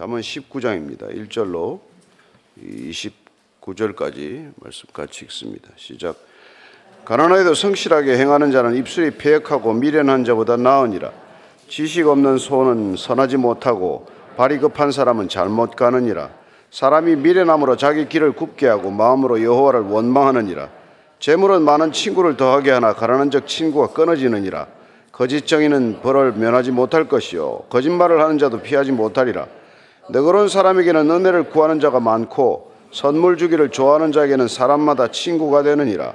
잠언 19장입니다. 1절로 29절까지 말씀 같이 읽습니다. 시작. 가난하게도 성실하게 행하는 자는 입술이 폐역하고 미련한 자보다 나으니라. 지식 없는 손은 선하지 못하고 발이 급한 사람은 잘못 가느니라. 사람이 미련함으로 자기 길을 굽게 하고 마음으로 여호와를 원망하느니라. 재물은 많은 친구를 더하게 하나 가난한 적 친구가 끊어지느니라. 거짓 정의는 벌을 면하지 못할 것이요 거짓말을 하는 자도 피하지 못하리라. 너그러운 사람에게는 은혜를 구하는 자가 많고 선물 주기를 좋아하는 자에게는 사람마다 친구가 되느니라.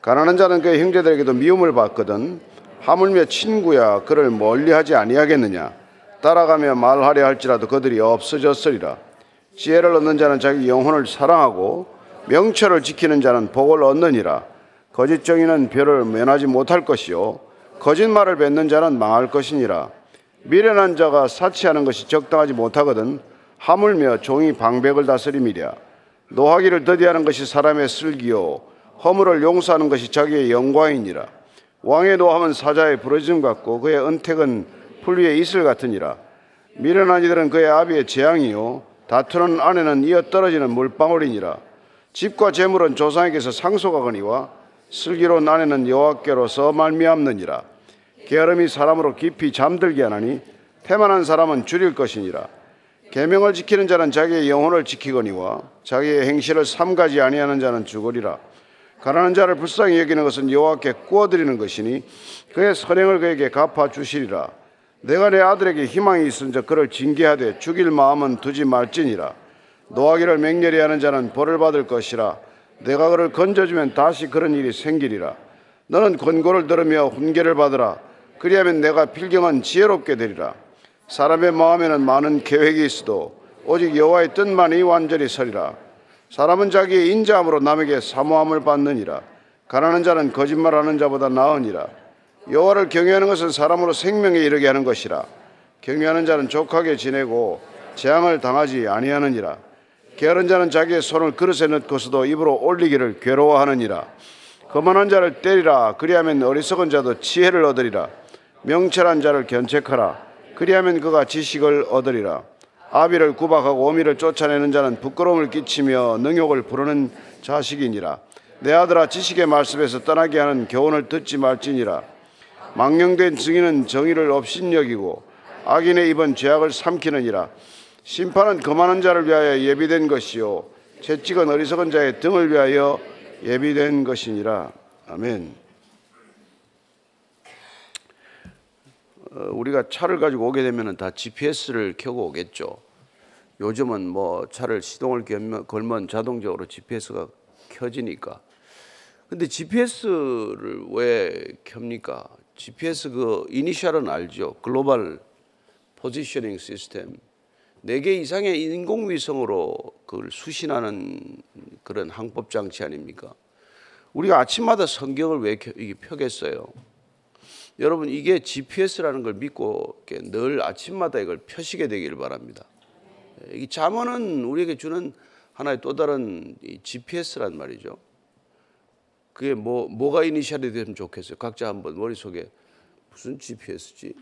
가난한 자는 그의 형제들에게도 미움을 받거든 하물며 친구야 그를 멀리하지 아니하겠느냐. 따라가며 말하려 할지라도 그들이 없어졌으리라. 지혜를 얻는 자는 자기 영혼을 사랑하고 명철을 지키는 자는 복을 얻느니라. 거짓정의는 별을 면하지 못할 것이요 거짓말을 뱉는 자는 망할 것이니라. 미련한 자가 사치하는 것이 적당하지 못하거든 하물며 종이 방백을 다스림이랴. 노하기를 더디하는 것이 사람의 슬기요 허물을 용서하는 것이 자기의 영광이니라. 왕의 노함은 사자의 부러짐 같고 그의 은택은 풀 위에 이슬 같으니라. 미련한 이들은 그의 아비의 재앙이요 다투는 아내는 이어 떨어지는 물방울이니라. 집과 재물은 조상에게서 상속하거니와 슬기로운 아내는 여호와께로서 말미암느니라. 게으름이 사람으로 깊이 잠들게 하나니 태만한 사람은 줄일 것이니라. 계명을 지키는 자는 자기의 영혼을 지키거니와 자기의 행실을 삼가지 아니하는 자는 죽으리라. 가난한 자를 불쌍히 여기는 것은 여호와께 구워드리는 것이니 그의 선행을 그에게 갚아 주시리라. 내가 내 아들에게 희망이 있은즉 그를 징계하되 죽일 마음은 두지 말지니라. 노하기를 맹렬히 하는 자는 벌을 받을 것이라. 내가 그를 건져주면 다시 그런 일이 생기리라. 너는 권고를 들으며 훈계를 받으라. 그리하면 내가 필경은 지혜롭게 되리라. 사람의 마음에는 많은 계획이 있어도 오직 여호와의 뜻만이 완전히 서리라. 사람은 자기의 인자함으로 남에게 사모함을 받느니라. 가난한 자는 거짓말하는 자보다 나으니라. 여호와를 경외하는 것은 사람으로 생명에 이르게 하는 것이라. 경외하는 자는 족하게 지내고 재앙을 당하지 아니하느니라. 게으른 자는 자기의 손을 그릇에 넣고서도 입으로 올리기를 괴로워하느니라. 거만한 자를 때리라. 그리하면 어리석은 자도 지혜를 얻으리라. 명철한 자를 견책하라. 그리하면 그가 지식을 얻으리라. 아비를 구박하고 어미를 쫓아내는 자는 부끄러움을 끼치며 능욕을 부르는 자식이니라. 내 아들아 지식의 말씀에서 떠나게 하는 교훈을 듣지 말지니라. 망령된 증인은 정의를 업신여기고 악인의 입은 죄악을 삼키느니라. 심판은 거만한 자를 위하여 예비된 것이요 채찍은 어리석은 자의 등을 위하여 예비된 것이니라. 아멘. 우리가 차를 가지고 오게 되면 다 GPS를 켜고 오겠죠. 요즘은 뭐 차를 시동을 걸면 자동적으로 GPS가 켜지니까. 근데 GPS를 왜 켭니까? GPS 그 이니셜은 알죠. 글로벌 포지셔닝 시스템. 네개 이상의 인공위성으로 그걸 수신하는 그런 항법 장치 아닙니까? 우리가 아침마다 성경을 왜 펴겠어요? 여러분 이게 GPS라는 걸 믿고 늘 아침마다 이걸 펴시게 되기를 바랍니다. 이 잠언은 우리에게 주는 하나의 또 다른 GPS란 말이죠. 그게 뭐 뭐가 이니셜이 되면 좋겠어요. 각자 한번 머릿속에 무슨 GPS지?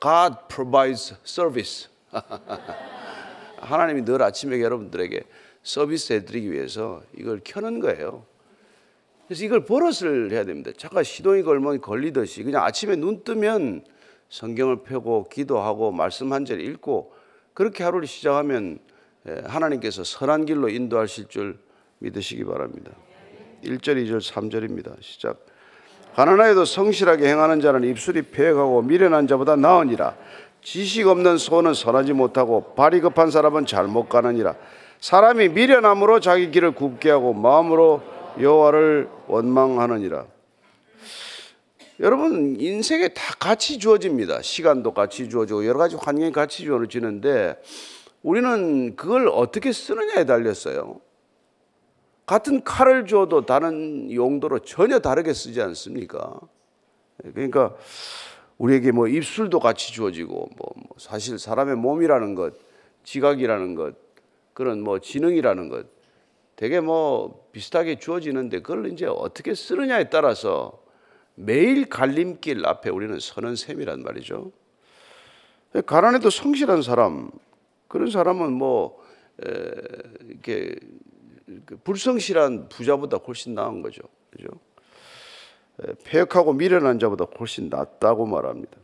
God provides service. 하나님이 늘 아침에 여러분들에게 서비스 해드리기 위해서 이걸 켜는 거예요. 그래서 이걸 버릇을 해야 됩니다. 잠깐 시동이 걸면 걸리듯이 그냥 아침에 눈 뜨면 성경을 펴고 기도하고 말씀 한 절 읽고 그렇게 하루를 시작하면 예, 하나님께서 선한 길로 인도하실 줄 믿으시기 바랍니다. 1절, 2절, 3절입니다. 시작. 가난하여도 성실하게 행하는 자는 입술이 폐역하고 미련한 자보다 나으니라. 지식 없는 손은 선하지 못하고 발이 급한 사람은 잘못 가느니라. 사람이 미련함으로 자기 길을 굽게 하고 마음으로 여호와를 원망하느니라. 여러분 인생에 다 같이 주어집니다. 시간도 같이 주어지고 여러 가지 환경이 같이 주어지는데 우리는 그걸 어떻게 쓰느냐에 달렸어요. 같은 칼을 줘도 다른 용도로 전혀 다르게 쓰지 않습니까? 그러니까 우리에게 뭐 입술도 같이 주어지고 뭐 사실 사람의 몸이라는 것, 지각이라는 것, 그런 뭐 지능이라는 것 되게 뭐 비슷하게 주어지는데 그걸 이제 어떻게 쓰느냐에 따라서 매일 갈림길 앞에 우리는 서는 셈이란 말이죠. 가난해도 성실한 사람 그런 사람은 뭐 에, 이렇게 그 불성실한 부자보다 훨씬 나은 거죠. 그죠? 에, 폐역하고 미련한 자보다 훨씬 낫다고 말합니다.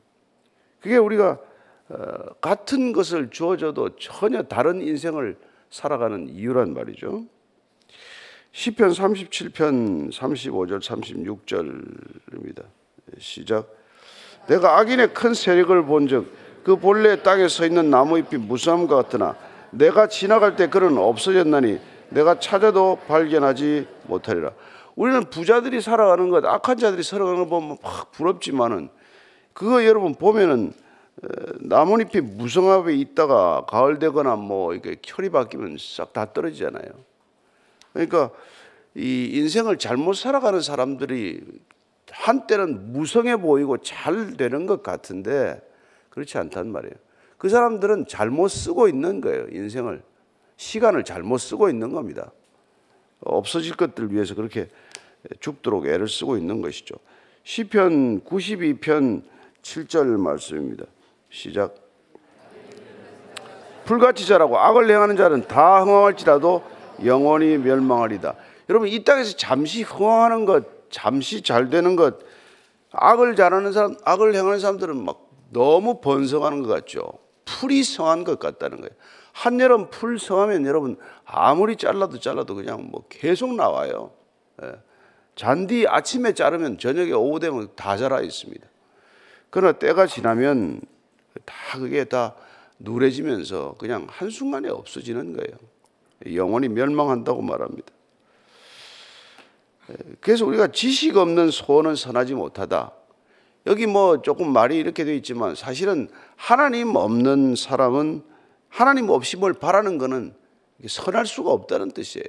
그게 우리가 어, 같은 것을 주어져도 전혀 다른 인생을 살아가는 이유란 말이죠. 시편 37편 35절 36절입니다. 시작. 내가 악인의 큰 세력을 본즉 그 본래 땅에 서 있는 나무 잎이 무수함과 같으나 내가 지나갈 때 그는 없어졌나니 내가 찾아도 발견하지 못하리라. 우리는 부자들이 살아가는 것, 악한 자들이 살아가는 걸 보면 막 부럽지만은 그거 여러분 보면은 어, 나뭇잎이 무성합에 있다가 가을 되거나 뭐 이렇게 철이 바뀌면 싹 다 떨어지잖아요. 그러니까 이 인생을 잘못 살아가는 사람들이 한때는 무성해 보이고 잘 되는 것 같은데 그렇지 않단 말이에요. 그 사람들은 잘못 쓰고 있는 거예요. 인생을 시간을 잘못 쓰고 있는 겁니다. 없어질 것들 위해서 그렇게 죽도록 애를 쓰고 있는 것이죠. 시편 92편 7절 말씀입니다. 시작. 불같이 자라고 악을 행하는 자는 다 흥황할지라도 영원히 멸망하리다. 여러분 이 땅에서 잠시 흥황하는 것, 잠시 잘 되는 것, 악을 잘하는 사람, 악을 행하는 사람들은 막 너무 번성하는 것 같죠. 풀이 성한 것 같다는 거예요. 한여름 풀 성하면 여러분 아무리 잘라도 잘라도 그냥 뭐 계속 나와요. 예. 잔디 아침에 자르면 저녁에 오후 되면 다 자라 있습니다. 그러나 때가 지나면 다 그게 다 누래지면서 그냥 한순간에 없어지는 거예요. 영원히 멸망한다고 말합니다. 예. 그래서 우리가 지식 없는 소원은 선하지 못하다. 여기 뭐 조금 말이 이렇게 되어 있지만 사실은 하나님 없는 사람은 하나님 없이 뭘 바라는 것은 선할 수가 없다는 뜻이에요.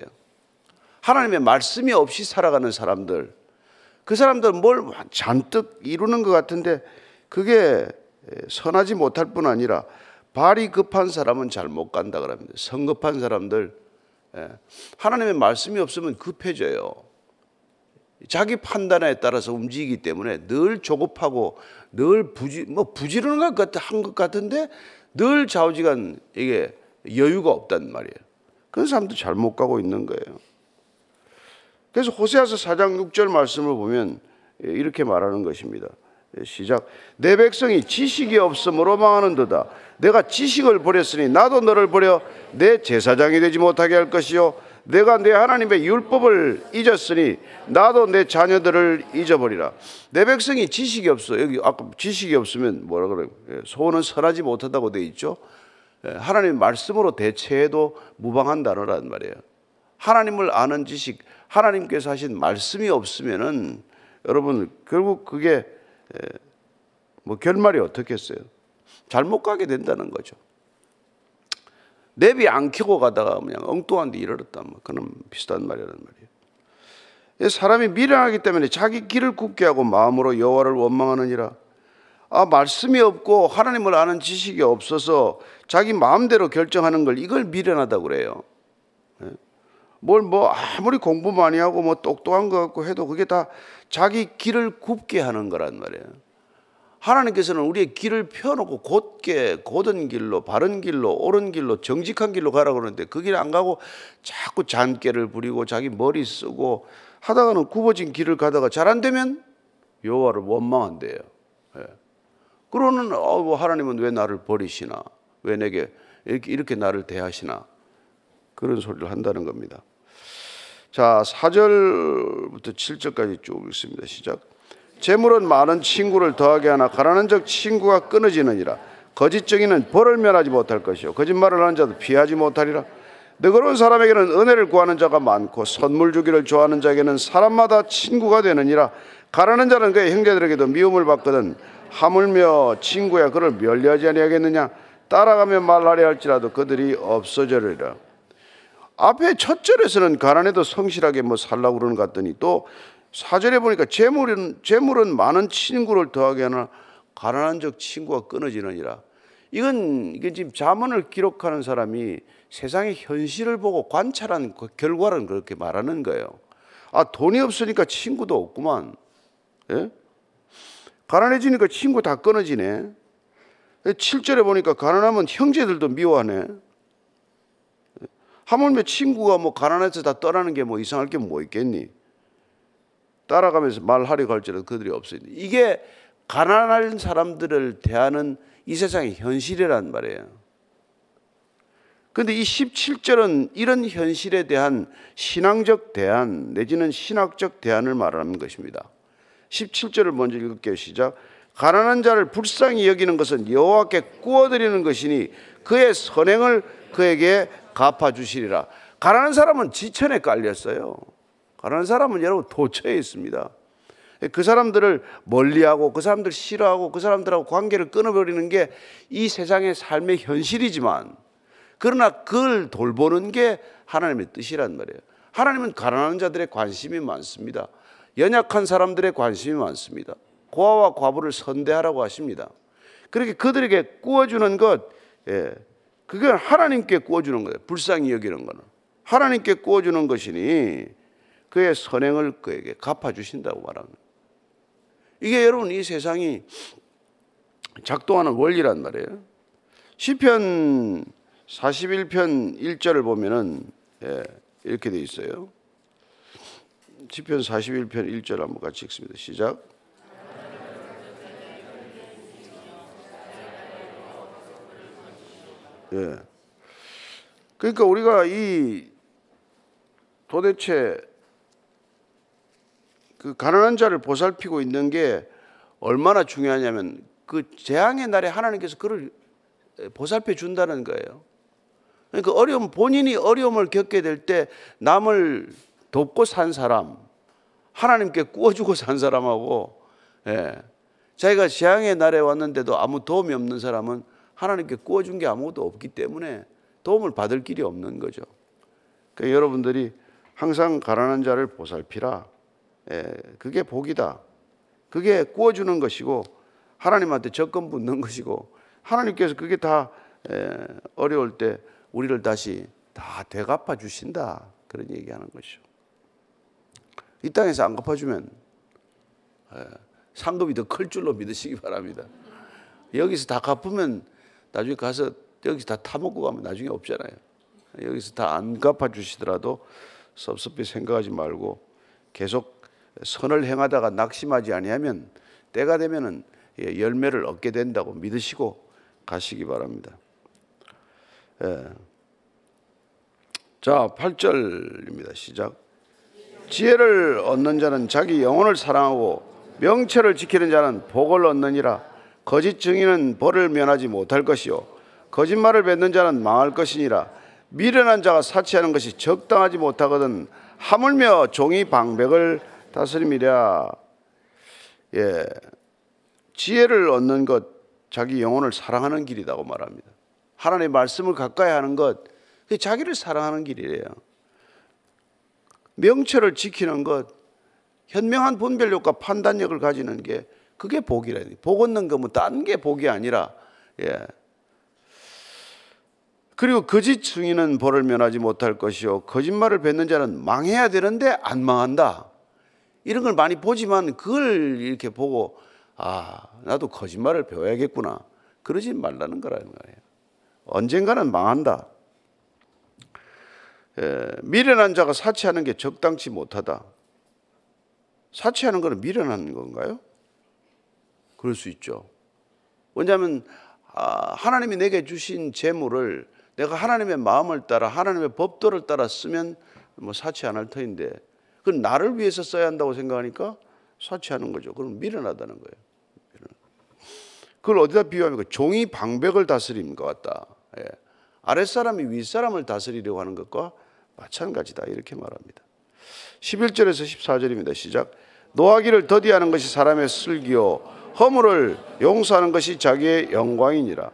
하나님의 말씀이 없이 살아가는 사람들, 그 사람들 뭘 잔뜩 이루는 것 같은데 그게 선하지 못할 뿐 아니라 발이 급한 사람은 잘 못 간다 그럽니다. 성급한 사람들, 예. 하나님의 말씀이 없으면 급해져요. 자기 판단에 따라서 움직이기 때문에 늘 조급하고 늘 부지 뭐 부지런한 것 같아 한것 같은데 늘 좌우지간 이게 여유가 없단 말이에요. 그런 사람도 잘못 가고 있는 거예요. 그래서 호세아서 4장 6절 말씀을 보면 이렇게 말하는 것입니다. 시작. 내 백성이 지식이 없으므로 망하는도다. 내가 지식을 버렸으니 나도 너를 버려 내 제사장이 되지 못하게 할 것이요. 내가 내 하나님의 율법을 잊었으니 나도 내 자녀들을 잊어버리라. 내 백성이 지식이 없어. 여기 아까 지식이 없으면 뭐라 그래요? 예, 소원은 선하지 못하다고 돼 있죠. 예, 하나님 말씀으로 대체해도 무방한 단어란 말이에요. 하나님을 아는 지식, 하나님께서 하신 말씀이 없으면은 여러분 결국 그게 예, 뭐 결말이 어떻겠어요? 잘못 가게 된다는 거죠. 내비 안 켜고 가다가 그냥 엉뚱한 데 이르렀다. 뭐 그런 비슷한 말이란 말이에요. 사람이 미련하기 때문에 자기 길을 굽게 하고 마음으로 여호와를 원망하느니라. 아 말씀이 없고 하나님을 아는 지식이 없어서 자기 마음대로 결정하는 걸 이걸 미련하다고 그래요. 뭘 뭐 아무리 공부 많이 하고 뭐 똑똑한 것 같고 해도 그게 다 자기 길을 굽게 하는 거란 말이에요. 하나님께서는 우리의 길을 펴놓고 곧게 곧은 길로 바른 길로 옳은 길로 정직한 길로 가라고 그러는데 그 길 안 가고 자꾸 잔깨를 부리고 자기 머리 쓰고 하다가는 굽어진 길을 가다가 잘 안 되면 여호와를 원망한대요. 예. 그러는 어, 하나님은 왜 나를 버리시나? 왜 내게 이렇게, 이렇게 나를 대하시나? 그런 소리를 한다는 겁니다. 자, 4절부터 7절까지 쭉 읽습니다. 시작. 재물은 많은 친구를 더하게 하나 가난한 적 친구가 끊어지느니라. 거짓 정의는 벌을 면하지 못할 것이요. 거짓말을 하는 자도 피하지 못하리라. 너그러운 사람에게는 은혜를 구하는 자가 많고 선물 주기를 좋아하는 자에게는 사람마다 친구가 되느니라. 가난한 자는 그의 형제들에게도 미움을 받거든 하물며 친구야 그를 멸리하지 아니하겠느냐? 따라가며 말하려 할지라도 그들이 없어져리라 앞에 첫 절에서는 가난해도 성실하게 뭐 살라고 그러는 것 같더니 또 사절에 보니까 재물은 재물은 많은 친구를 더하게 하나 가난한 적 친구가 끊어지느니라. 이건 이게 지금 자문을 기록하는 사람이 세상의 현실을 보고 관찰한 그 결과를 그렇게 말하는 거예요. 아 돈이 없으니까 친구도 없구만. 예? 가난해지니까 친구 다 끊어지네. 7절에 보니까 가난하면 형제들도 미워하네. 하물며 친구가 뭐 가난해서 다 떠나는 게 뭐 이상할 게 뭐 있겠니? 따라가면서 말하려고 할지라도 그들이 없어요. 이게 가난한 사람들을 대하는 이 세상의 현실이란 말이에요. 근데 이 17절은 이런 현실에 대한 신앙적 대안 내지는 신학적 대안을 말하는 것입니다. 17절을 먼저 읽을게요. 시작. 가난한 자를 불쌍히 여기는 것은 여호와께 구워드리는 것이니 그의 선행을 그에게 갚아 주시리라. 가난한 사람은 지천에 깔렸어요. 가난한 사람은 여러분 도처에 있습니다. 그 사람들을 멀리하고 그 사람들 싫어하고 그 사람들하고 관계를 끊어버리는 게 이 세상의 삶의 현실이지만 그러나 그걸 돌보는 게 하나님의 뜻이란 말이에요. 하나님은 가난한 자들의 관심이 많습니다. 연약한 사람들의 관심이 많습니다. 고아와 과부를 선대하라고 하십니다. 그렇게 그들에게 구워주는 것, 예, 그건 하나님께 구워주는 거예요. 불쌍히 여기는 거는. 하나님께 구워주는 것이니 그의 선행을 그에게 갚아주신다고 말합니다. 이게 여러분 이 세상이 작동하는 원리란 말이에요. 시편 41편 1절을 보면은 예, 이렇게 돼 있어요. 시편 41편 1절 한번 같이 읽습니다. 시작. 예. 그러니까 우리가 이 도대체 그 가난한 자를 보살피고 있는 게 얼마나 중요하냐면 그 재앙의 날에 하나님께서 그를 보살펴 준다는 거예요. 그러니까 어려움 본인이 어려움을 겪게 될 때 남을 돕고 산 사람, 하나님께 구워주고 산 사람하고, 예, 자기가 재앙의 날에 왔는데도 아무 도움이 없는 사람은 하나님께 구워준 게 아무것도 없기 때문에 도움을 받을 길이 없는 거죠. 그러니까 여러분들이 항상 가난한 자를 보살피라. 예, 그게 복이다. 그게 구워주는 것이고 하나님한테 접근 붙는 것이고 하나님께서 그게 다 예, 어려울 때 우리를 다시 다 되갚아 주신다. 그런 얘기하는 것이죠. 이 땅에서 안 갚아주면 예, 상급이 더 클 줄로 믿으시기 바랍니다. 여기서 다 갚으면 나중에 가서 여기서 다 타먹고 가면 나중에 없잖아요. 여기서 다 안 갚아주시더라도 섭섭히 생각하지 말고 계속 선을 행하다가 낙심하지 아니하면 때가 되면은 예, 열매를 얻게 된다고 믿으시고 가시기 바랍니다. 예. 자, 8절입니다. 시작. 지혜를 얻는 자는 자기 영혼을 사랑하고 명철을 지키는 자는 복을 얻느니라. 거짓 증인은 벌을 면하지 못할 것이요 거짓말을 뱉는 자는 망할 것이니라. 미련한 자가 사치하는 것이 적당하지 못하거든 하물며 종이 방백을 다스림이랴. 예. 지혜를 얻는 것 자기 영혼을 사랑하는 길이라고 말합니다. 하나님의 말씀을 가까이 하는 것 그게 자기를 사랑하는 길이래요. 명철을 지키는 것 현명한 분별력과 판단력을 가지는 게 그게 복이라. 복 얻는 거뭐 딴게 복이 아니라 예. 그리고 거짓 증인은 벌을 면하지 못할 것이요 거짓말을 뱉는 자는 망해야 되는데 안 망한다. 이런 걸 많이 보지만 그걸 이렇게 보고 아 나도 거짓말을 배워야겠구나 그러지 말라는 거라는 거예요. 언젠가는 망한다. 예, 미련한 자가 사치하는 게 적당치 못하다. 사치하는 것은 미련한 건가요? 그럴 수 있죠. 왜냐하면 아, 하나님이 내게 주신 재물을 내가 하나님의 마음을 따라 하나님의 법도를 따라 쓰면 뭐 사치 안 할 터인데 그건 나를 위해서 써야 한다고 생각하니까 사치하는 거죠. 그럼 미련하다는 거예요. 그걸 어디다 비유합니까? 종이 방백을 다스리는 것 같다. 예. 아랫사람이 윗사람을 다스리려고 하는 것과 마찬가지다. 이렇게 말합니다. 11절에서 14절입니다. 시작. 노하기를 더디하는 것이 사람의 슬기요 허물을 용서하는 것이 자기의 영광이니라.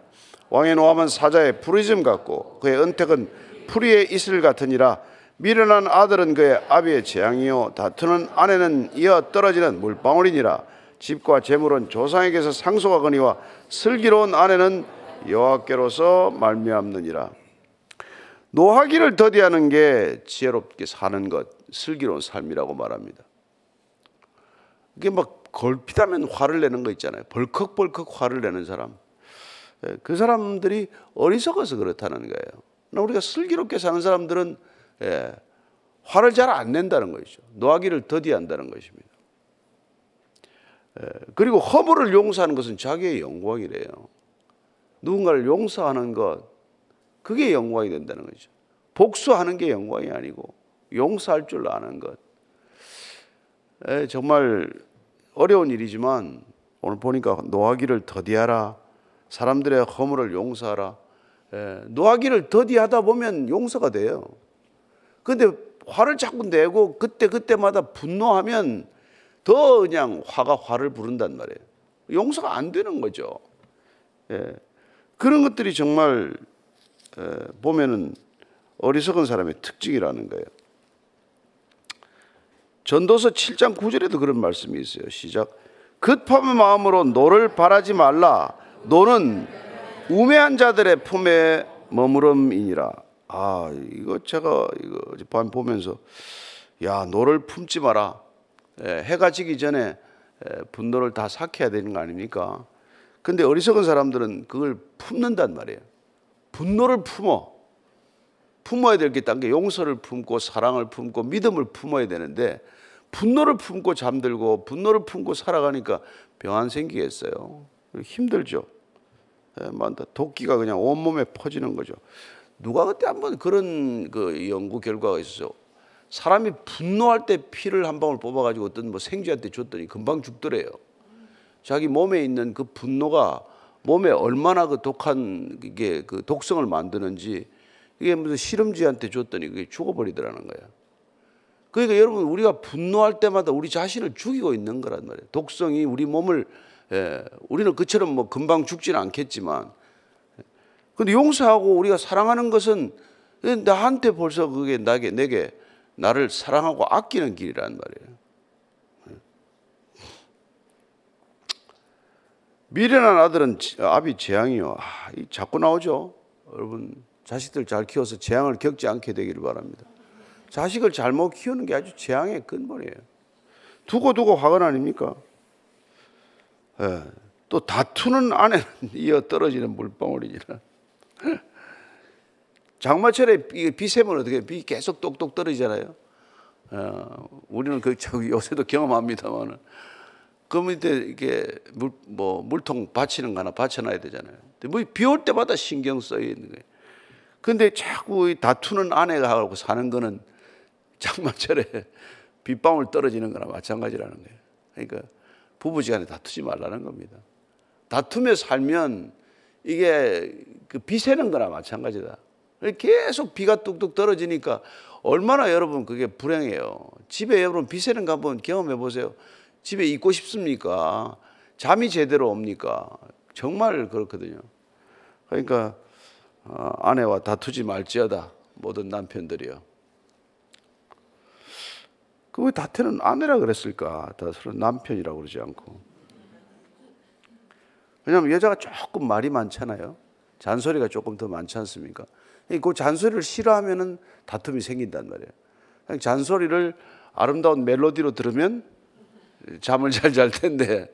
왕의 노함은 사자의 부르짖음 같고 그의 은택은 풀이의 이슬 같으니라. 미련한 아들은 그의 아비의 재앙이요 다투는 아내는 이어 떨어지는 물방울이니라. 집과 재물은 조상에게서 상속하거니와 슬기로운 아내는 여호와께로서 말미암느니라. 노하기를 더디하는 게 지혜롭게 사는 것, 슬기로운 삶이라고 말합니다. 이게 막 걸핏하면 화를 내는 거 있잖아요. 벌컥벌컥 화를 내는 사람. 예, 그 사람들이 어리석어서 그렇다는 거예요. 우리가 슬기롭게 사는 사람들은 예, 화를 잘 안 낸다는 것이죠. 노하기를 더디한다는 것입니다. 예, 그리고 허물을 용서하는 것은 자기의 영광이래요. 누군가를 용서하는 것, 그게 영광이 된다는 거죠. 복수하는 게 영광이 아니고 용서할 줄 아는 것. 에, 정말 어려운 일이지만 오늘 보니까 노하기를 더디하라. 사람들의 허물을 용서하라. 에, 노하기를 더디하다 보면 용서가 돼요. 근데 화를 자꾸 내고 그때 그때마다 분노하면 더 그냥 화가 화를 부른단 말이에요. 용서가 안 되는 거죠. 예. 그런 것들이 정말 에, 보면은 어리석은 사람의 특징이라는 거예요. 전도서 7장 9절에도 그런 말씀이 있어요. 시작. 급한 마음으로 노를 발하지 말라. 노는 우매한 자들의 품에 머무름이니라. 아, 이거 제가 이거 어젯밤 보면서 야, 노를 품지 마라. 예, 해가 지기 전에 예, 분노를 다 삭혀야 되는 거 아닙니까? 근데 어리석은 사람들은 그걸 품는단 말이에요. 분노를 품어. 품어야 될게 있다는 게 용서를 품고 사랑을 품고 믿음을 품어야 되는데 분노를 품고 잠들고 분노를 품고 살아가니까 병 안 생기겠어요. 힘들죠. 예, 독기가 그냥 온몸에 퍼지는 거죠. 누가 그때 한번 그런 그 연구 결과가 있어요. 사람이 분노할 때 피를 한 방울 뽑아가지고 어떤 뭐 생쥐한테 줬더니 금방 죽더래요. 자기 몸에 있는 그 분노가 몸에 얼마나 그 독한 이게 그 독성을 만드는지 이게 무슨 실험쥐한테 줬더니 그게 죽어버리더라는 거예요. 그러니까 여러분 우리가 분노할 때마다 우리 자신을 죽이고 있는 거란 말이에요. 독성이 우리 몸을 예, 우리는 그처럼 뭐 금방 죽지는 않겠지만 근데 용서하고 우리가 사랑하는 것은 나한테 벌써 그게 나게 내게 나를 사랑하고 아끼는 길이란 말이에요. 미련한 아들은 아비 재앙이요. 아, 자꾸 나오죠. 여러분 자식들 잘 키워서 재앙을 겪지 않게 되기를 바랍니다. 자식을 잘못 키우는 게 아주 재앙의 근본이에요. 두고 두고 화가 아닙니까? 예, 또 다투는 안에는 이어 떨어지는 물방울이니라. 장마철에 비 세면 어떻게 비 계속 똑똑 떨어지잖아요. 어, 우리는 그 요새도 경험합니다만은 그 밑에 이게 물, 뭐 물통 받치는 거 하나 받쳐놔야 되잖아요. 뭐 비올 때마다 신경 쓰여 있는 거예요. 근데 자꾸 다투는 아내가 하고 사는 거는 장마철에 빗방울 떨어지는 거나 마찬가지라는 거예요. 그러니까 부부지간에 다투지 말라는 겁니다. 다투며 살면 이게 그 비새는 거나 마찬가지다. 계속 비가 뚝뚝 떨어지니까 얼마나 여러분 그게 불행해요. 집에 여러분 비새는 거 한번 경험해 보세요. 집에 있고 싶습니까? 잠이 제대로 옵니까? 정말 그렇거든요. 그러니까 어, 아내와 다투지 말지어다 모든 남편들이요. 그 왜 다태는 아내라 그랬을까? 다 서로 남편이라고 그러지 않고. 왜냐하면 여자가 조금 말이 많잖아요. 잔소리가 조금 더 많지 않습니까? 그 잔소리를 싫어하면은 다툼이 생긴단 말이에요. 잔소리를 아름다운 멜로디로 들으면 잠을 잘 잘 텐데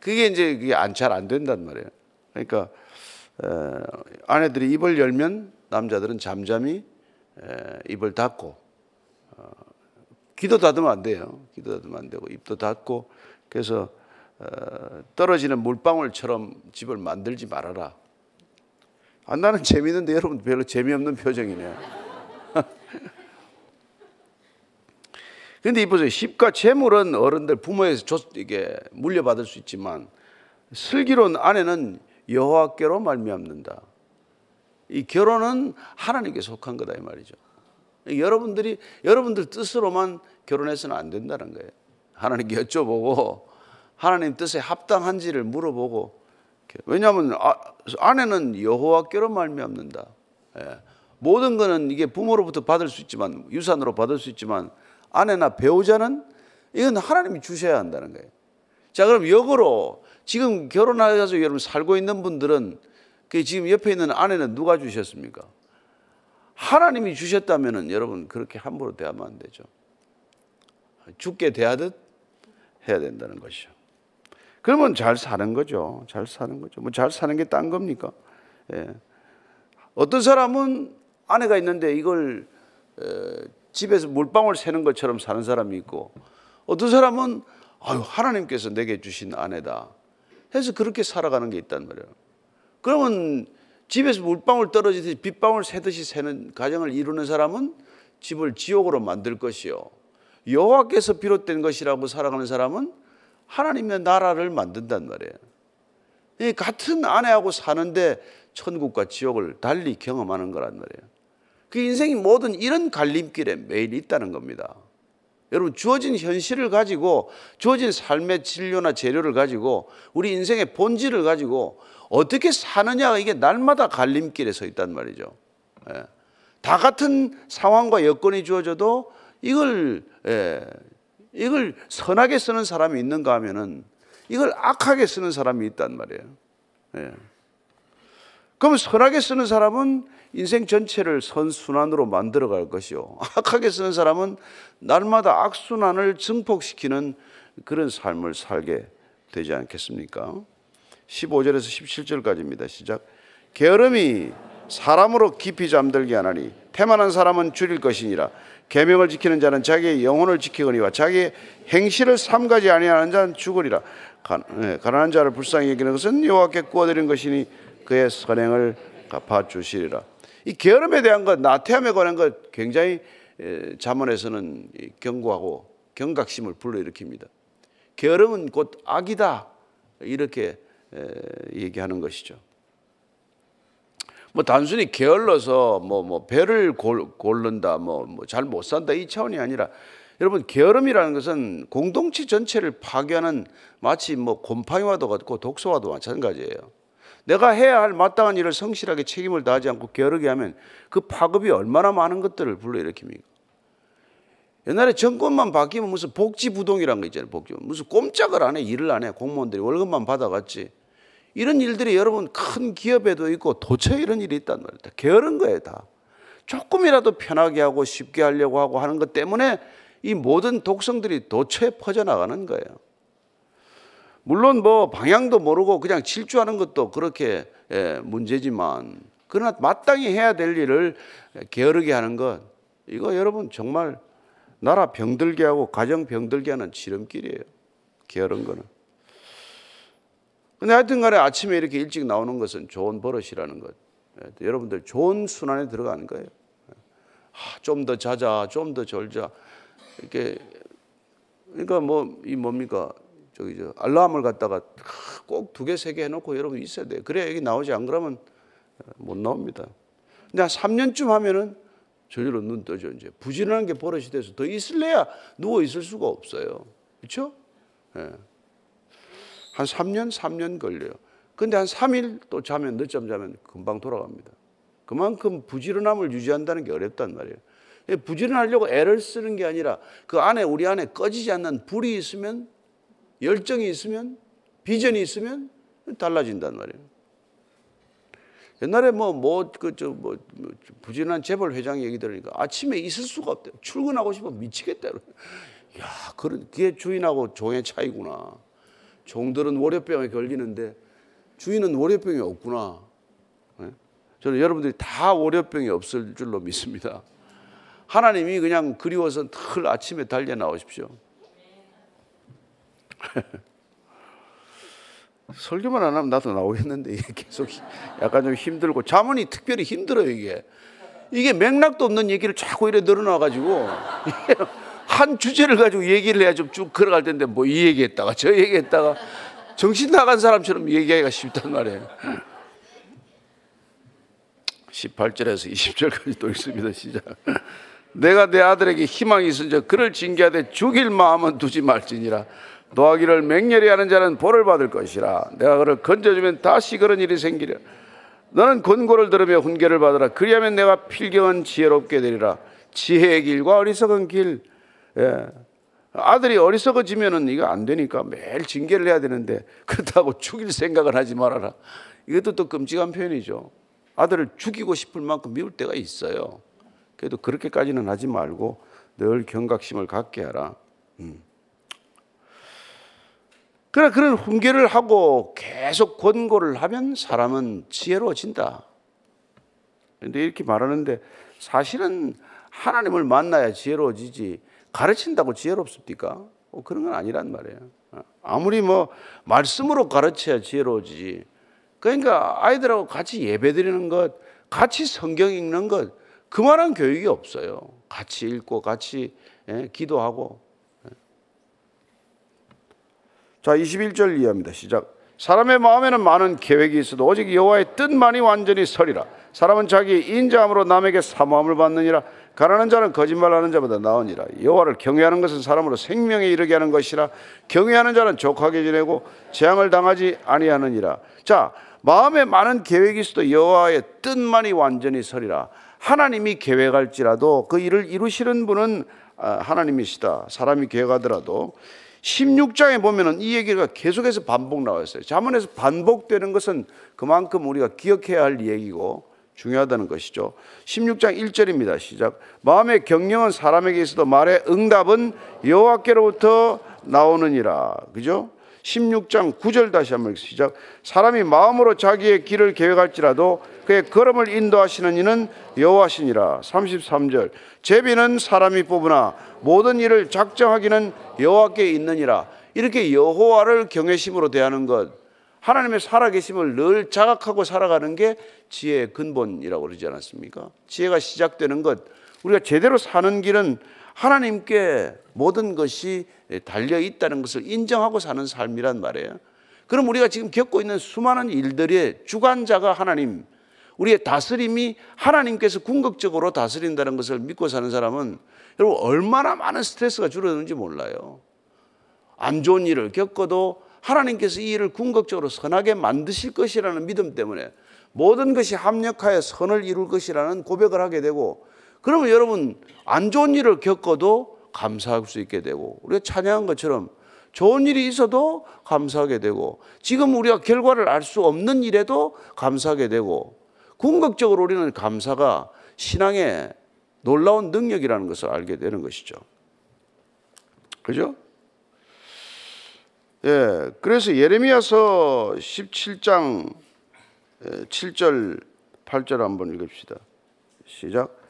그게 이제 그게 잘안 된단 말이에요. 그러니까 에, 아내들이 입을 열면 남자들은 잠잠히 에, 입을 닫고 어, 기도 닫으면 안 돼요. 기도 닫으면 안 되고 입도 닫고 그래서 어, 떨어지는 물방울처럼 집을 만들지 말아라. 아, 나는 재미있는데 여러분 별로 재미없는 표정이네요. 근데 이 보세요. 십과 재물은 어른들 부모에서 줬, 이게 물려받을 수 있지만 슬기로운 아내는 여호와께로 말미암는다. 이 결혼은 하나님께 속한 거다 이 말이죠. 여러분들이 여러분들 뜻으로만 결혼해서는 안 된다는 거예요. 하나님께 여쭤보고 하나님 뜻에 합당한지를 물어보고 왜냐하면 아, 아내는 여호와께로 말미암는다. 예. 모든 것은 이게 부모로부터 받을 수 있지만 유산으로 받을 수 있지만 아내나 배우자는 이건 하나님이 주셔야 한다는 거예요. 자, 그럼 역으로 지금 결혼하셔서 여러분 살고 있는 분들은 그 지금 옆에 있는 아내는 누가 주셨습니까? 하나님이 주셨다면은 여러분 그렇게 함부로 대하면 안 되죠. 죽게 대하듯 해야 된다는 것이죠. 그러면 잘 사는 거죠. 잘 사는 거죠. 뭐 잘 사는 게 딴 겁니까? 예. 어떤 사람은 아내가 있는데 이걸 에, 집에서 물방울 새는 것처럼 사는 사람이 있고 어떤 사람은 아유 하나님께서 내게 주신 아내다 해서 그렇게 살아가는 게 있단 말이에요. 그러면 집에서 물방울 떨어지듯이 빗방울 새듯이 새는 가정을 이루는 사람은 집을 지옥으로 만들 것이요 여호와께서 비롯된 것이라고 살아가는 사람은 하나님의 나라를 만든단 말이에요. 이 같은 아내하고 사는데 천국과 지옥을 달리 경험하는 거란 말이에요. 그 인생이 모든 이런 갈림길에 매일 있다는 겁니다. 여러분 주어진 현실을 가지고 주어진 삶의 진료나 재료를 가지고 우리 인생의 본질을 가지고 어떻게 사느냐가 이게 날마다 갈림길에 서 있단 말이죠. 예. 다 같은 상황과 여건이 주어져도 이걸 예, 이걸 선하게 쓰는 사람이 있는가 하면은 이걸 악하게 쓰는 사람이 있단 말이에요. 예. 그러면 선하게 쓰는 사람은 인생 전체를 선순환으로 만들어 갈 것이요. 악하게 쓰는 사람은 날마다 악순환을 증폭시키는 그런 삶을 살게 되지 않겠습니까? 15절에서 17절까지입니다. 시작. 게으름이 사람으로 깊이 잠들게 하나니 태만한 사람은 줄일 것이니라. 계명을 지키는 자는 자기의 영혼을 지키거니와 자기의 행실을 삼가지 아니하는 자는 죽으리라. 가, 네, 가난한 자를 불쌍히 여기는 것은 여호와께 구워드린 것이니 그의 선행을 갚아 주시리라. 이 게으름에 대한 것, 나태함에 관한 것 굉장히 자문에서는 경고하고 경각심을 불러일으킵니다. 게으름은 곧 악이다 이렇게 얘기하는 것이죠. 뭐 단순히 게을러서 뭐, 뭐 배를 골, 고른다, 뭐, 뭐 잘 못 산다 이 차원이 아니라 여러분 게으름이라는 것은 공동체 전체를 파괴하는 마치 뭐 곰팡이와도 같고 독소와도 마찬가지예요. 내가 해야 할 마땅한 일을 성실하게 책임을 다하지 않고 게으르게 하면 그 파급이 얼마나 많은 것들을 불러일으킵니까? 옛날에 정권만 바뀌면 무슨 복지부동이라는 거 있잖아요. 복지. 무슨 꼼짝을 안 해, 일을 안 해. 공무원들이 월급만 받아갔지. 이런 일들이 여러분 큰 기업에도 있고 도처에 이런 일이 있단 말이에요. 게으른 거예요, 다. 조금이라도 편하게 하고 쉽게 하려고 하고 하는 것 때문에 이 모든 독성들이 도처에 퍼져나가는 거예요. 물론 뭐 방향도 모르고 그냥 질주하는 것도 그렇게 예, 문제지만 그러나 마땅히 해야 될 일을 게으르게 하는 것 이거 여러분 정말 나라 병들게 하고 가정 병들게 하는 지름길이에요. 게으른 거는. 근데 하여튼 간에 아침에 이렇게 일찍 나오는 것은 좋은 버릇이라는 것. 예, 여러분들 좋은 순환에 들어가는 거예요. 아, 좀더 자자, 좀 더 졸자. 이렇게 그러니까 뭐 이 뭡니까? 저기 저 알람을 갖다가 꼭 두 개, 세 개 해놓고 여러분 있어야 돼요. 그래야 여기 나오지 안 그러면 못 나옵니다. 근데 한 3년쯤 하면은 저절로 눈 떠져 이제 부지런한 게 버릇이 돼서 더 있을래야 누워 있을 수가 없어요. 그렇죠? 예. 한 3년, 3년 걸려요. 근데 한 3일 또 자면 늦잠 자면 금방 돌아갑니다. 그만큼 부지런함을 유지한다는 게 어렵단 말이에요. 예, 부지런하려고 애를 쓰는 게 아니라 그 안에 우리 안에 꺼지지 않는 불이 있으면 열정이 있으면 비전이 있으면 달라진단 말이에요. 옛날에 뭐 뭐 그 저 뭐 부진한 재벌 회장 얘기 들으니까 아침에 있을 수가 없대. 출근하고 싶어 미치겠다. 야, 그런 그게 주인하고 종의 차이구나. 종들은 월요병에 걸리는데 주인은 월요병이 없구나. 네? 저는 여러분들이 다 월요병이 없을 줄로 믿습니다. 하나님이 그냥 그리워서 늘 아침에 달려 나오십시오. 설교만 안 하면 나도 나오겠는데 이게 계속 약간 좀 힘들고 자문이 특별히 힘들어요 이게 이게 맥락도 없는 얘기를 자꾸 이래 늘어나 가지고 한 주제를 가지고 얘기를 해야 좀 쭉 걸어갈 텐데 뭐 이 얘기했다가 저 얘기했다가 정신 나간 사람처럼 얘기하기가 쉽단 말이에요. 18절에서 20절까지 또 있습니다. 시작. 내가 내 아들에게 희망이 있은즉 그를 징계하되 죽일 마음은 두지 말지니라. 노하기를 맹렬히 하는 자는 벌을 받을 것이라. 내가 그를 건져주면 다시 그런 일이 생기려 너는 권고를 들으며 훈계를 받으라. 그리하면 내가 필경은 지혜롭게 되리라. 지혜의 길과 어리석은 길 예. 아들이 어리석어지면은 이거 안 되니까 매일 징계를 해야 되는데 그렇다고 죽일 생각을 하지 말아라 이것도 또 끔찍한 표현이죠 아들을 죽이고 싶을 만큼 미울 때가 있어요 그래도 그렇게까지는 하지 말고 늘 경각심을 갖게 하라 음. 그러나 그런 훈계를 하고 계속 권고를 하면 사람은 지혜로워진다. 그런데 이렇게 말하는데 사실은 하나님을 만나야 지혜로워지지 가르친다고 지혜롭습니까? 어, 그런 건 아니란 말이에요. 아무리 뭐 말씀으로 가르쳐야 지혜로워지지. 그러니까 아이들하고 같이 예배 드리는 것, 같이 성경 읽는 것, 그만한 교육이 없어요. 같이 읽고 같이 예, 기도하고. 예. 자, 21절 이해합니다. 시작. 사람의 마음에는 많은 계획이 있어도 오직 여호와의 뜻만이 완전히 서리라. 사람은 자기 인자함으로 남에게 사모함을 받느니라. 가난한 자는 거짓말하는 자보다 나으니라. 여호와를 경외하는 것은 사람으로 생명에 이르게 하는 것이라. 경외하는 자는 족하게 지내고 재앙을 당하지 아니하느니라. 자, 마음에 많은 계획이 있어도 여호와의 뜻만이 완전히 서리라. 하나님이 계획할지라도 그 일을 이루시는 분은 아, 하나님이시다. 사람이 계획하더라도 16장에 보면은 이 얘기가 계속해서 반복 나와 있어요. 자문에서 반복되는 것은 그만큼 우리가 기억해야 할 얘기고 중요하다는 것이죠. 16장 1절입니다. 시작. 마음의 경영은 사람에게 있어도 말의 응답은 여호와께로부터 나오느니라. 그죠? 16장 9절 다시 한번 시작. 사람이 마음으로 자기의 길을 계획할지라도 그의 걸음을 인도하시는 이는 여호와시니라. 33절. 제비는 사람이 뽑으나 모든 일을 작정하기는 여호와께 있느니라. 이렇게 여호와를 경외심으로 대하는 것, 하나님의 살아계심을 늘 자각하고 살아가는 게 지혜의 근본이라고 그러지 않았습니까? 지혜가 시작되는 것, 우리가 제대로 사는 길은 하나님께 모든 것이 달려 있다는 것을 인정하고 사는 삶이란 말이에요. 그럼 우리가 지금 겪고 있는 수많은 일들의 주관자가 하나님, 우리의 다스림이 하나님께서 궁극적으로 다스린다는 것을 믿고 사는 사람은 여러분 얼마나 많은 스트레스가 줄어드는지 몰라요. 안 좋은 일을 겪어도 하나님께서 이 일을 궁극적으로 선하게 만드실 것이라는 믿음 때문에 모든 것이 합력하여 선을 이룰 것이라는 고백을 하게 되고 그러면 여러분 안 좋은 일을 겪어도 감사할 수 있게 되고 우리가 찬양한 것처럼 좋은 일이 있어도 감사하게 되고 지금 우리가 결과를 알 수 없는 일에도 감사하게 되고 궁극적으로 우리는 감사가 신앙의 놀라운 능력이라는 것을 알게 되는 것이죠. 그죠? 예, 그래서 예레미야서 17장 7절 8절 한번 읽읍시다. 시작.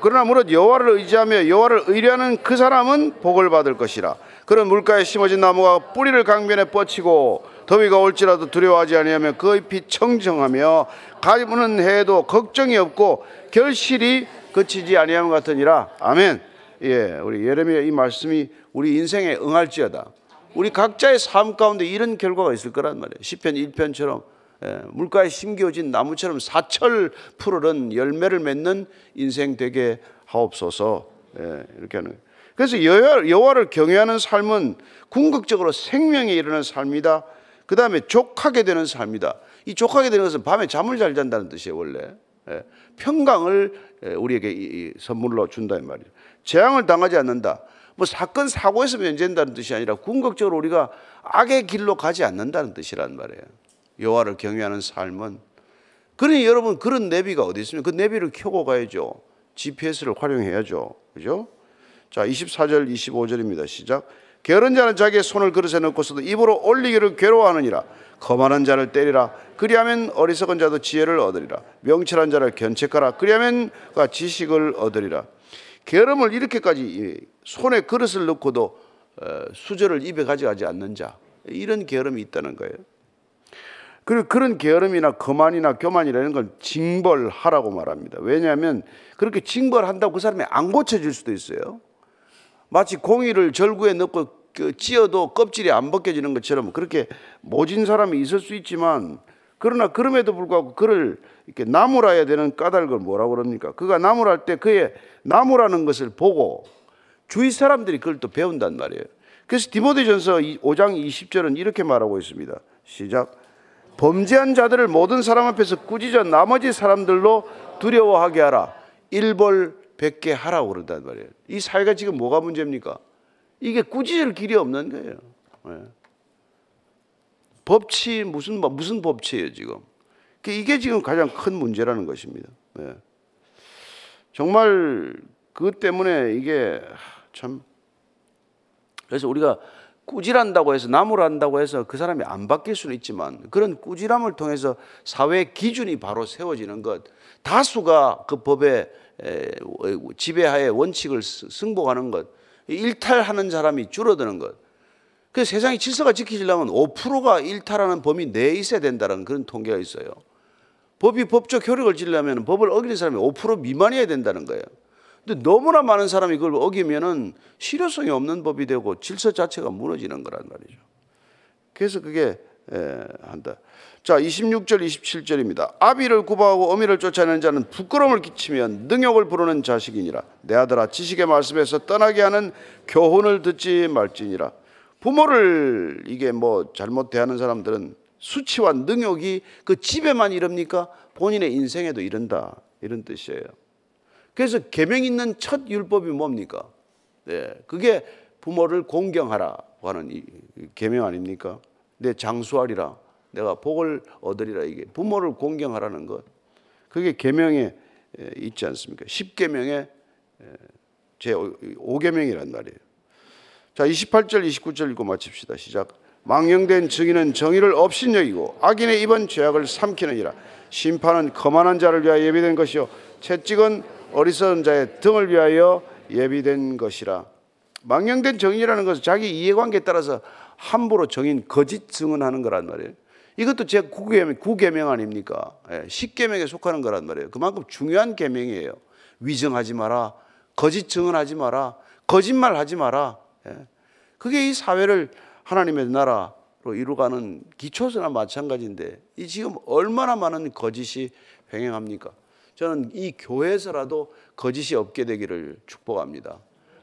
그러나 무릇 여호와를 의지하며 여호와를 의뢰하는 그 사람은 복을 받을 것이라. 그런 물가에 심어진 나무가 뿌리를 강변에 뻗치고 더위가 올지라도 두려워하지 아니하며 그 잎이 청정하며 가무는 해도 걱정이 없고 결실이 그치지 아니함 같으니라. 아멘. 예, 우리 예레미야 이 말씀이 우리 인생에 응할지어다. 우리 각자의 삶 가운데 이런 결과가 있을 거란 말이에요. 시편 1편처럼 예, 물가에 심겨진 나무처럼 사철 푸르른 열매를 맺는 인생 되게 하옵소서. 예, 이렇게 하는. 그래서 여호와를 경외하는 삶은 궁극적으로 생명에 이르는 삶이다. 그 다음에 족하게 되는 삶이다. 이 족하게 되는 것은 밤에 잠을 잘 잔다는 뜻이에요, 원래. 예, 평강을 우리에게 선물로 준다 이 말이죠. 재앙을 당하지 않는다. 뭐 사건 사고에서 면제한다는 뜻이 아니라 궁극적으로 우리가 악의 길로 가지 않는다는 뜻이란 말이에요. 여호와를 경외하는 삶은 그러니 여러분 그런 내비가 어디 있습니까? 그 내비를 켜고 가야죠. GPS를 활용해야죠. 그죠? 자, 24절 25절입니다. 시작. 게으른 자는 자기의 손을 그릇에 넣고서도 입으로 올리기를 괴로워하느니라. 거만한 자를 때리라. 그리하면 어리석은 자도 지혜를 얻으리라. 명철한 자를 견책하라. 그리하면 그 지식을 얻으리라. 게으름을 이렇게까지 손에 그릇을 넣고도 어, 수저를 입에 가져가지 않는 자 이런 게으름이 있다는 거예요. 그리고 그런 게으름이나 거만이나 교만이라는 건 징벌하라고 말합니다. 왜냐하면 그렇게 징벌한다고 그 사람이 안 고쳐질 수도 있어요. 마치 공이를 절구에 넣고 그 찧어도 껍질이 안 벗겨지는 것처럼 그렇게 모진 사람이 있을 수 있지만 그러나 그럼에도 불구하고 그를 이렇게 나무라야 되는 까닭을 뭐라고 그럽니까? 그가 나무랄 때 그의 나무라는 것을 보고 주위 사람들이 그걸 또 배운단 말이에요. 그래서 디모데전서 5장 20절은 이렇게 말하고 있습니다. 시작. 범죄한 자들을 모든 사람 앞에서 꾸짖어 나머지 사람들로 두려워하게 하라. 일벌 백개 하라고 그런단 말이에요. 이 사회가 지금 뭐가 문제입니까? 이게 꾸짖을 길이 없는 거예요. 네. 법치 무슨 무슨 법치예요 지금? 이게 지금 가장 큰 문제라는 것입니다. 네. 정말 그 때문에 이게 참 그래서 우리가 꾸질한다고 해서 나무란다고 해서 그 사람이 안 바뀔 수는 있지만 그런 꾸질함을 통해서 사회 기준이 바로 세워지는 것 다수가 그 법의 에, 지배하에 원칙을 스- 승복하는 것 일탈하는 사람이 줄어드는 것 그 세상의 질서가 지키려면 5%가 일탈하는 범위 내에 있어야 된다는 그런 통계가 있어요. 법이 법적 효력을 지려면 법을 어기는 사람이 5% 미만이어야 된다는 거예요. 근데 너무나 많은 사람이 그걸 어기면은 실효성이 없는 법이 되고 질서 자체가 무너지는 거란 말이죠. 그래서 그게 에, 한다. 자, 26절 27절입니다. 아비를 구박하고 어미를 쫓아내는 자는 부끄러움을 끼치면 능욕을 부르는 자식이니라. 내 아들아 지식의 말씀에서 떠나게 하는 교훈을 듣지 말지니라. 부모를 이게 뭐 잘못 대하는 사람들은 수치와 능욕이 그 집에만 이럽니까? 본인의 인생에도 이른다. 이런 뜻이에요. 그래서 계명 있는 첫 율법이 뭡니까? 네, 그게 부모를 공경하라고 하는 이 계명 아닙니까? 내 장수하리라, 내가 복을 얻으리라 이게 부모를 공경하라는 것. 그게 계명에 에, 있지 않습니까? 10계명의 제 5계명이란 말이에요. 자, 28절 29절 읽고 마칩시다. 시작. 망령된 증인은 정의를 업신여기고 악인의 입은 죄악을 삼키느니라. 심판은 거만한 자를 위하여 예비된 것이요 채찍은 어리석은 자의 등을 위하여 예비된 것이라. 망령된 정의라는 것은 자기 이해관계에 따라서 함부로 정인 거짓 증언하는 거란 말이에요. 이것도 제 구계명, 구계명 아닙니까? 예, 십계명에 속하는 거란 말이에요. 그만큼 중요한 계명이에요. 위증하지 마라, 거짓 증언하지 마라, 거짓말 하지 마라. 예. 그게 이 사회를 하나님의 나라로 이루가는 기초서나 마찬가지인데 이 지금 얼마나 많은 거짓이 횡행합니까? 저는 이 교회에서라도 거짓이 없게 되기를 축복합니다.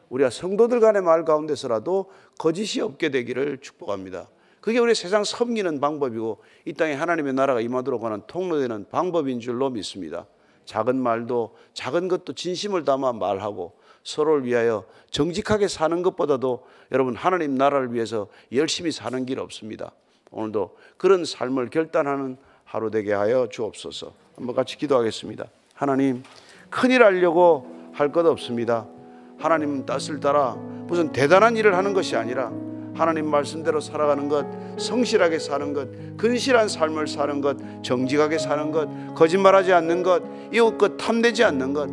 우리가 성도들 간의 말 가운데서라도 거짓이 없게 되기를 축복합니다. 그게 우리 세상 섬기는 방법이고 이 땅에 하나님의 나라가 임하도록 하는 통로되는 방법인 줄로 믿습니다. 작은 말도 작은 것도 진심을 담아 말하고 서로를 위하여 정직하게 사는 것보다도 여러분 하나님 나라를 위해서 열심히 사는 길 없습니다. 오늘도 그런 삶을 결단하는 하루 되게 하여 주옵소서. 한번 같이 기도하겠습니다. 하나님 큰일 하려고 할 것 없습니다. 하나님 뜻을 따라 무슨 대단한 일을 하는 것이 아니라 하나님 말씀대로 살아가는 것, 성실하게 사는 것, 근실한 삶을 사는 것, 정직하게 사는 것, 거짓말하지 않는 것, 이웃 것 탐내지 않는 것,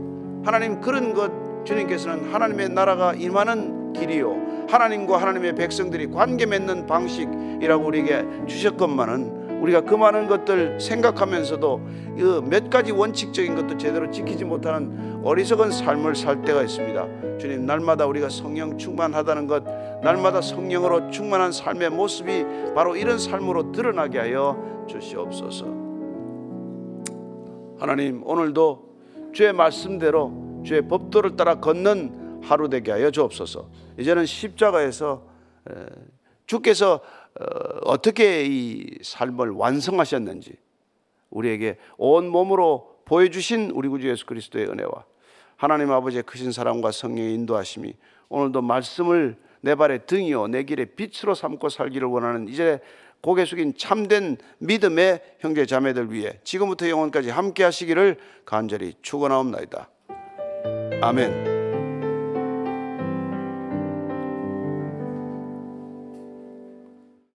하나님 그런 것 주님께서는 하나님의 나라가 임하는 길이요, 하나님과 하나님의 백성들이 관계 맺는 방식이라고 우리에게 주셨건만은 우리가 그 많은 것들 생각하면서도 그몇 가지 원칙적인 것도 제대로 지키지 못하는 어리석은 삶을 살 때가 있습니다. 주님 날마다 우리가 성령 충만하다는 것, 날마다 성령으로 충만한 삶의 모습이 바로 이런 삶으로 드러나게 하여 주시옵소서. 하나님 오늘도 주의 말씀대로 주의 법도를 따라 걷는 하루 되게 하여 주옵소서. 이제는 십자가에서 에, 주께서 어, 어떻게 이 삶을 완성하셨는지 우리에게 온 몸으로 보여주신 우리 구주 예수 그리스도의 은혜와 하나님 아버지의 크신 사랑과 성령의 인도하심이 오늘도 말씀을 내 발의 등이요 내 길의 빛으로 삼고 살기를 원하는 이제 고개 숙인 참된 믿음의 형제 자매들 위해 지금부터 영원까지 함께 하시기를 간절히 축원하옵나이다. 아멘.